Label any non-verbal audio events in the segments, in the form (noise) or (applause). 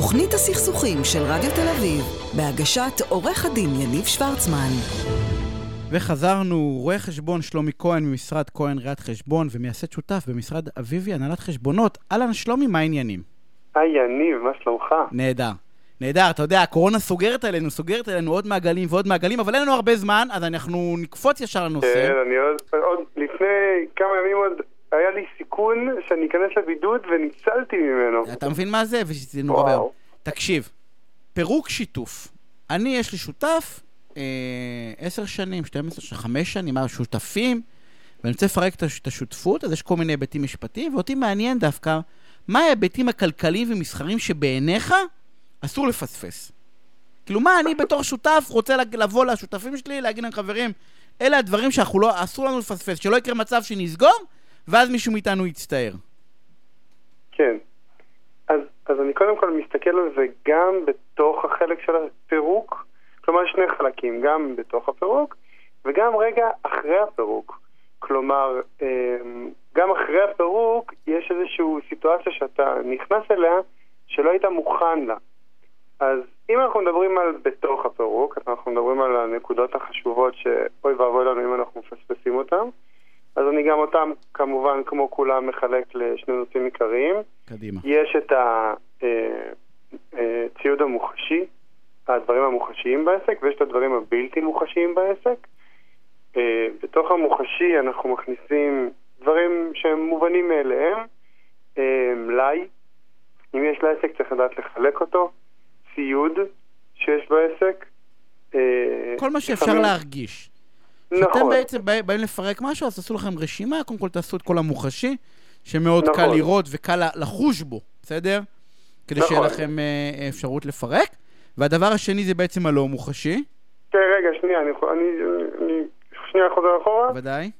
תוכנית הסכסוכים של רדיו תל אביב, בהגשת עורך הדין יניב שוורצמן. וחזרנו, רואה חשבון שלומי כהן ממשרד כהן ראיית חשבון ומייסד שותף במשרד אביבי הנהלת חשבונות. אהלן שלומי, מה העניינים? היי יניב, מה שלומך? נהדר. נהדר, אתה יודע, הקורונה סוגרת עלינו, סוגרת עלינו עוד מעגלים ועוד מעגלים, אבל אין לנו הרבה זמן, אז אנחנו נקפוץ ישר לנושא. כן, אני עוד, עוד לפני כמה ימים עוד היה לי סיכון שאני אכנס לבידוד וניצלתי ממנו. אתה מבין מה זה? וזה נורא. ואיום. תקשיב, פירוק שיתוף. אני, יש לי שותף, אה, עשר שנים, 12 שנים, חמש שנים, מה, שותפים, ואני רוצה לפרק את הש- את השותפות, אז יש כל מיני היבטים משפטיים, ואותי מעניין דווקא, מה ההיבטים הכלכליים ומסחריים שבעיניך אסור לפספס. כאילו, מה אני בתור שותף רוצה לבוא לשותפים שלי, להגיד להם, חברים, אלה הדברים שאנחנו לא, אסור לנו לפספס, שלא יקרה מצב שנסגור, ואז מישהו מאיתנו יצטער. כן. אז, אז אני קודם כל מסתכל על זה גם בתוך החלק של הפירוק, כלומר שני חלקים, גם בתוך הפירוק וגם רגע אחרי הפירוק. כלומר, אמ, גם אחרי הפירוק יש איזושהי סיטואציה שאתה נכנס אליה שלא היית מוכן לה. אז אם אנחנו מדברים על בתוך הפירוק, אנחנו מדברים על הנקודות החשובות שאוי ואבוי לנו אם אנחנו מפספסים אותן, אז אני גם אותם כמובן כמו כולם מחלק לשני נושאים עיקריים. קדימה. יש את הציוד המוחשי, הדברים המוחשיים בעסק, ויש את הדברים הבלתי מוחשיים בעסק. אה, בתוך המוחשי אנחנו מכניסים דברים שהם מובנים מאליהם, אה, מלאי, אם יש לעסק צריך לדעת לחלק אותו, ציוד שיש בעסק. אה, כל מה שאפשר לפעמים- כשאתם נכון, בעצם בא- באים לפרק משהו, אז תעשו לכם רשימה, קודם כל תעשו את כל המוחשי, שמאוד נכון. קל לראות וקל לחוש בו, בסדר? כדי שיהיה נכון. לכם אה, אפשרות לפרק. והדבר השני זה בעצם הלא מוחשי, כן, רגע, שנייה, אני, אני, אני שנייה חוזר אחורה. ודאי.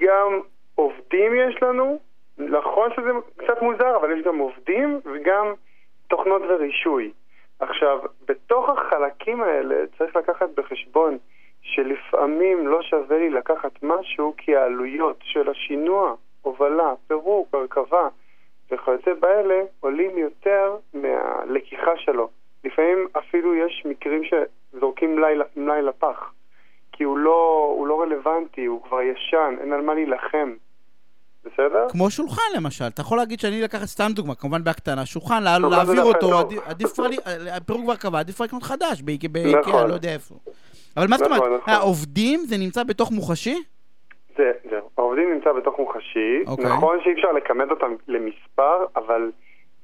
גם עובדים יש לנו, נכון שזה קצת מוזר, אבל יש גם עובדים וגם תוכנות ורישוי. עכשיו, בתוך החלקים האלה צריך לקחת בחשבון שלפעמים לא שווה לי לקחת משהו כי העלויות של השינוע, הובלה, פירוק, הרכבה וכיוצא באלה עולים יותר מהלקיחה שלו. לפעמים אפילו יש מקרים שזורקים מלאי, לפח. כי הוא לא, הוא לא רלוונטי, הוא כבר ישן, אין על מה להילחם. בסדר? כמו שולחן למשל, אתה יכול להגיד שאני לקחת סתם דוגמה, כמובן בהקטנה, שולחן, לה- שולחן להעביר אותו, דווקא עדיף- כבר, קבע, עדיף כבר לקנות חדש, באיקאה, באיקאה, נכון. לא יודע איפה. אבל מה זאת נכון, אומרת, נכון. העובדים זה נמצא בתוך מוחשי? זה, זה, העובדים נמצא בתוך מוחשי, אוקיי. נכון שאי אפשר לכמת אותם למספר, אבל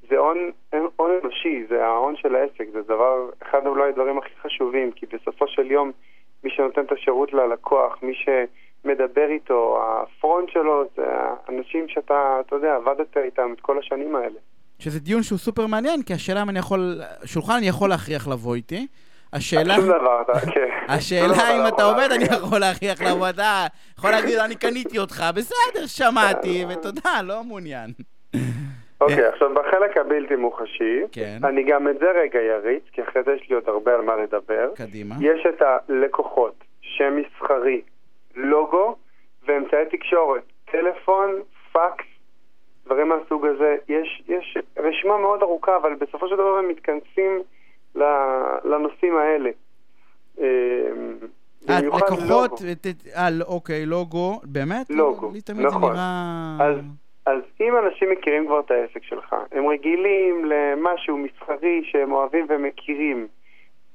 זה הון, הון אנושי, זה ההון של העסק, זה דבר, אחד אולי הדברים הכי חשובים, כי בסופו של יום מי שנותן את השירות ללקוח, מי שמדבר איתו, הפרונט שלו, זה האנשים שאתה, אתה יודע, עבדת איתם את כל השנים האלה. שזה דיון שהוא סופר מעניין, כי השאלה אם אני יכול, שולחן אני יכול להכריח לבוא איתי. השאלה, שום דבר, כן. השאלה אם אתה עובד, אני. יכול להכריח לבוא, אתה יכול להגיד, אני קניתי אותך, בסדר, שמעתי, ותודה, לא מעוניין. אוקיי, עכשיו בחלק הבלתי מוחשי, כן. אני גם את זה רגע יריץ, כי אחרי זה יש לי עוד הרבה על מה לדבר. קדימה. יש את הלקוחות, שם מסחרי, לוגו ואמצעי תקשורת, טלפון, פקס, דברים מהסוג הזה. יש, יש רשימה מאוד ארוכה, אבל בסופו של דבר הם מתכנסים לנושאים האלה. במיוחד לקוחות, אה, אוקיי, לוגו, באמת? לוגו, נכון. אז, אם אנשים מכירים כבר את העסק שלך, הם רגילים למשהו מסחרי שהם אוהבים ומכירים,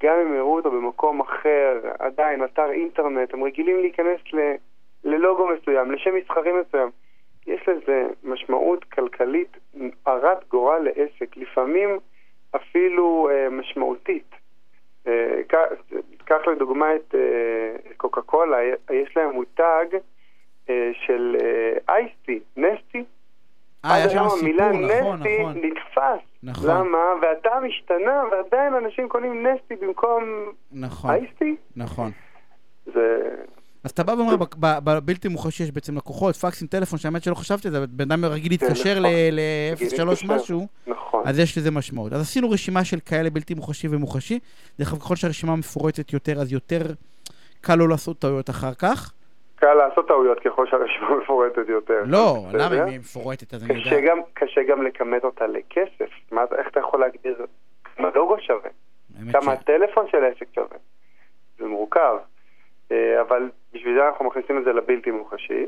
גם אם הראו אותו במקום אחר, עדיין, אתר אינטרנט, הם רגילים להיכנס ל, ללוגו מסוים, לשם מסחרי מסוים. יש לזה משמעות כלכלית הרת גורל לעסק, לפעמים אפילו אה, משמעותית. אה, קח- קח לדוגמה את אה, קוקה קולה, יש להם מותג אה, של אייסטי, נסטי. אה, עד שם סיפור, המילה נכון, נסטי נכון. נתפס. נכון. למה? והטעם השתנה, ועדיין אנשים קונים נסטי במקום נכון, אייסטי. נכון. זה... אז אתה בא ואומר, בבלתי מוחשי יש בעצם לקוחות, פקסים, טלפון, שהאמת שלא חשבתי על זה, בן אדם רגיל להתקשר נכון. ל-03 להתקשר. משהו, נכון. אז יש לזה משמעות. אז עשינו רשימה של כאלה בלתי מוחשי ומוחשי. דרך אגב, ככל שהרשימה מפורטת יותר, אז יותר קל לו לעשות טעויות אחר כך. קל לעשות טעויות ככל שהרשימה (laughs) מפורטת יותר. לא? למה אם היא מפורטת, אז אני יודע. קשה גם לכמת אותה לכסף. מה, איך אתה יכול להגדיר שווה, האמת כמה ש- הטלפון של העסק שווה. זה מורכב, אה, אבל בשביל זה אנחנו מכניסים את זה לבלתי מוחשי,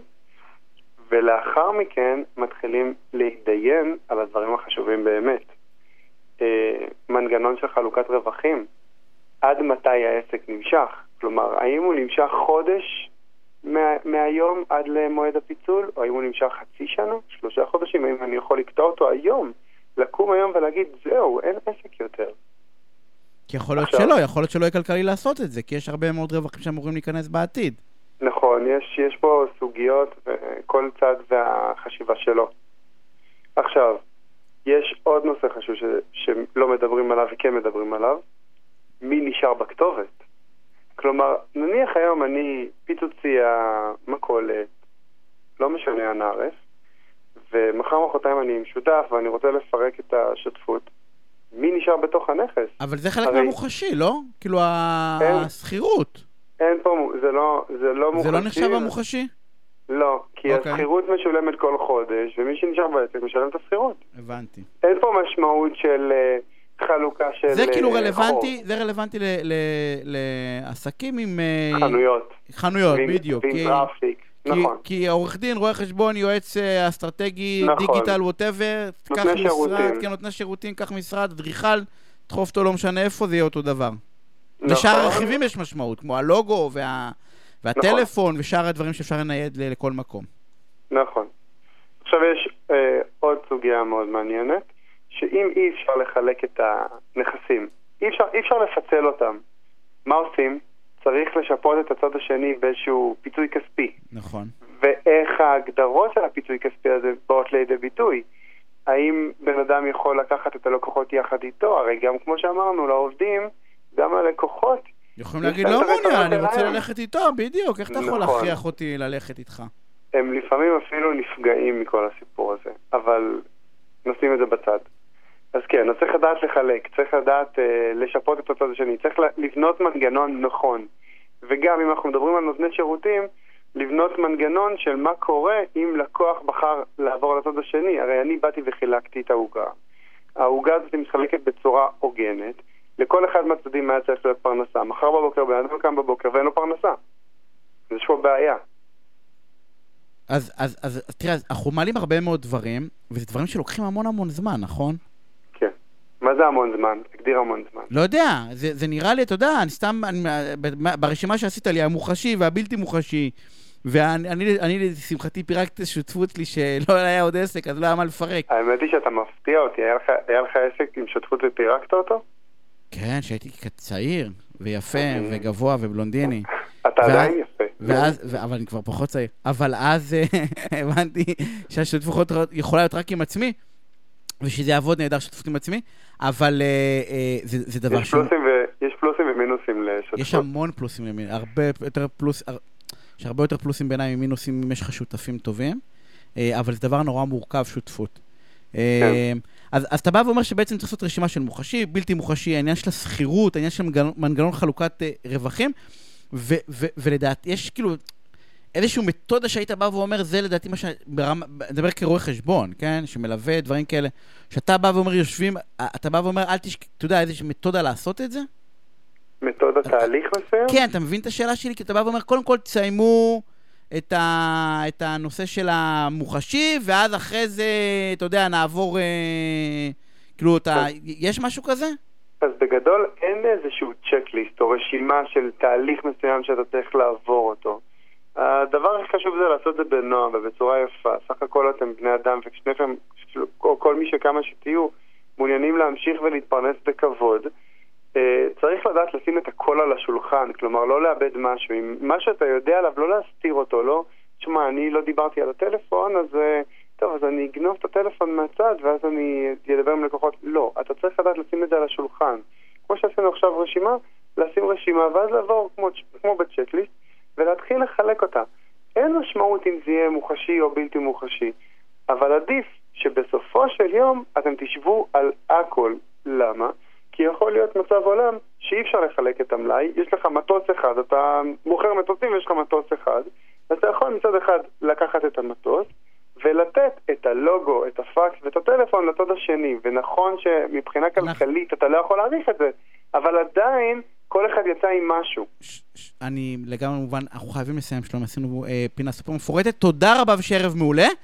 ולאחר מכן מתחילים להתדיין על הדברים החשובים באמת. אה, מנגנון של חלוקת רווחים, עד מתי העסק נמשך? כלומר, האם הוא נמשך חודש מה, מהיום עד למועד הפיצול, או האם הוא נמשך חצי שנה, שלושה חודשים, האם אני יכול לקטוע אותו היום, לקום היום ולהגיד, זהו, אין עסק יותר. כי יכול להיות עכשיו- שלא, יכול להיות שלא יהיה כלכלי לעשות את זה, כי יש הרבה מאוד רווחים שאמורים להיכנס בעתיד. נכון, יש, יש פה סוגיות וכל צד והחשיבה שלו. עכשיו, יש עוד נושא חשוב ש, שלא מדברים עליו וכן מדברים עליו, מי נשאר בכתובת. כלומר, נניח היום אני פיצוצייה, מכולת, לא משנה הנערף, ומחר מחרתיים אני עם שותף ואני רוצה לפרק את השותפות, מי נשאר בתוך הנכס? אבל זה חלק הרי- מהמוחשי, לא? כאילו אין. השכירות. אין פה, זה לא, זה לא מוחשי. זה לא נחשב המוחשי? לא, כי אוקיי. השכירות משולמת כל חודש, ומי שנשאר בעסק משלם את השכירות. הבנתי. אין פה משמעות של אה, חלוקה של זה כאילו אה, רלוונטי, זה רלוונטי ל- ל- לעסקים עם... אה, חוב, חנויות. חנויות, ועם- בדיוק. ועם כי- traffic, כי- נכון. כי עורך דין, רואה חשבון, יועץ אה, אסטרטגי, נכון. digital, whatever, קח משרד. כן, נותני שירותים, קח משרד, אדריכל, דחוף אותו לא משנה איפה, זה יהיה אותו דבר. נכון. לשאר הרכיבים יש משמעות, כמו הלוגו וה... והטלפון ושאר הדברים שאפשר לנייד לכל מקום. נכון. עכשיו יש אה, עוד סוגיה מאוד מעניינת, שאם אי אפשר לחלק את הנכסים, אי אפשר, אי אפשר לפצל אותם, מה עושים? צריך לשפות את הצד השני באיזשהו פיצוי כספי. נכון. ואיך ההגדרות של הפיצוי כספי הזה באות לידי ביטוי. האם בן אדם יכול לקחת את הלקוחות יחד איתו? הרי גם כמו שאמרנו, לעובדים, גם הלקוחות, יכולים להגיד, לא מעוניין, אני רוצה שלהם." ללכת איתו, בדיוק, איך אתה יכול נכון. להכריח אותי ללכת איתך? הם לפעמים אפילו נפגעים מכל הסיפור הזה, אבל נשים את זה בצד. אז כן, אז צריך לדעת לחלק, צריך לדעת אה, לשפות את הצד השני, צריך לבנות מנגנון נכון. וגם אם אנחנו מדברים על נותני שירותים, לבנות מנגנון של מה קורה אם לקוח בחר לעבור לצד השני. הרי אני באתי וחילקתי את העוגה. העוגה הזאת מתחלקת בצורה הוגנת. לכל אחד מהצדדים היה צריך להיות פרנסה. מחר בבוקר בן אדם קם בבוקר ואין לו פרנסה. יש פה בעיה. אז, אז, אז, אז תראה, אנחנו מעלים הרבה מאוד דברים, וזה דברים שלוקחים המון המון זמן, נכון? כן. מה זה המון זמן? תגדיר המון זמן. לא יודע, זה, זה נראה לי, אתה יודע, אני סתם, אני, ברשימה שעשית לי, המוחשי והבלתי מוחשי, ואני, אני, אני לשמחתי פירקתי את השותפות שלי שלא היה עוד עסק, אז לא היה מה לפרק. האמת היא שאתה מפתיע אותי, היה לך, היה לך עסק עם שותפות ופירקת אותו? כן, שהייתי צעיר, ויפה, אוקיי. וגבוה, ובלונדיני. אתה עדיין יפה. ואז, אבל אני כבר פחות צעיר. אבל אז אה, (laughs) הבנתי שהשותפות יכולה להיות רק עם עצמי, ושזה יעבוד נהדר שותפות עם עצמי, אבל אה, אה, זה, זה דבר יש שהוא... פלוסים, ו... יש פלוסים ומינוסים לשותפות. יש המון פלוסים למין, הרבה יותר פלוס... יש הרבה יותר פלוסים בעיניי ממינוסים אם יש לך שותפים טובים, אבל זה דבר נורא מורכב, שותפות. אה, אז, אז אתה בא ואומר שבעצם צריך לעשות רשימה של מוחשי, בלתי מוחשי, העניין של השכירות, העניין של מנגנון, מנגנון חלוקת אה, רווחים, ו, ו, ולדעתי, יש כאילו איזושהי מתודה שהיית בא ואומר, זה לדעתי מה ש... ברמה, אני מדבר כרואה חשבון, כן? שמלווה דברים כאלה, שאתה בא ואומר, יושבים, אה, אתה בא ואומר, אל תשכ... אתה יודע, איזושהי מתודה לעשות את זה? מתודה תהליך מסוים? כן, אתה מבין את השאלה שלי? כי אתה בא ואומר, קודם כל תסיימו את, ה... את הנושא של המוחשי, ואז אחרי זה, אתה יודע, נעבור... אה... כאילו, אתה... יש משהו כזה? אז בגדול אין איזשהו צ'קליסט או רשימה של תהליך מסוים שאתה צריך לעבור אותו. הדבר הכי חשוב זה לעשות את זה בנועם ובצורה יפה. סך הכל אתם בני אדם ושניכם, או כל מי שכמה שתהיו, מעוניינים להמשיך ולהתפרנס בכבוד. אה, צריך לדעת לשים את הכל על השולחן, כלומר לא לאבד משהו. אם מה שאתה יודע עליו, לא להסתיר אותו, לא, תשמע, אני לא דיברתי על הטלפון, אז אה, טוב, אז אני אגנוב את הטלפון מהצד ואז אני אדבר עם לקוחות. לא, אתה צריך לדעת לשים את זה על השולחן. כמו שעשינו עכשיו רשימה, לשים רשימה ואז לעבור כמו, כמו בצ'קליסט ולהתחיל לחלק אותה. אין משמעות אם זה יהיה מוחשי או בלתי מוחשי, אבל עדיף שבסופו של יום אתם תשבו על הכל. למה? כי יכול להיות מצב עולם שאי אפשר לחלק את המלאי, יש לך מטוס אחד, אתה מוכר מטוסים ויש לך מטוס אחד, אז אתה יכול מצד אחד לקחת את המטוס ולתת את הלוגו, את הפקס ואת הטלפון לצד השני. ונכון שמבחינה כלכלית אתה לא יכול להעריך את זה, אבל עדיין כל אחד יצא עם משהו. ש- ש- אני לגמרי מובן, אנחנו חייבים לסיים, שלום, עשינו אה, פינה סופר מפורטת. תודה רבה ושיהיה ערב מעולה.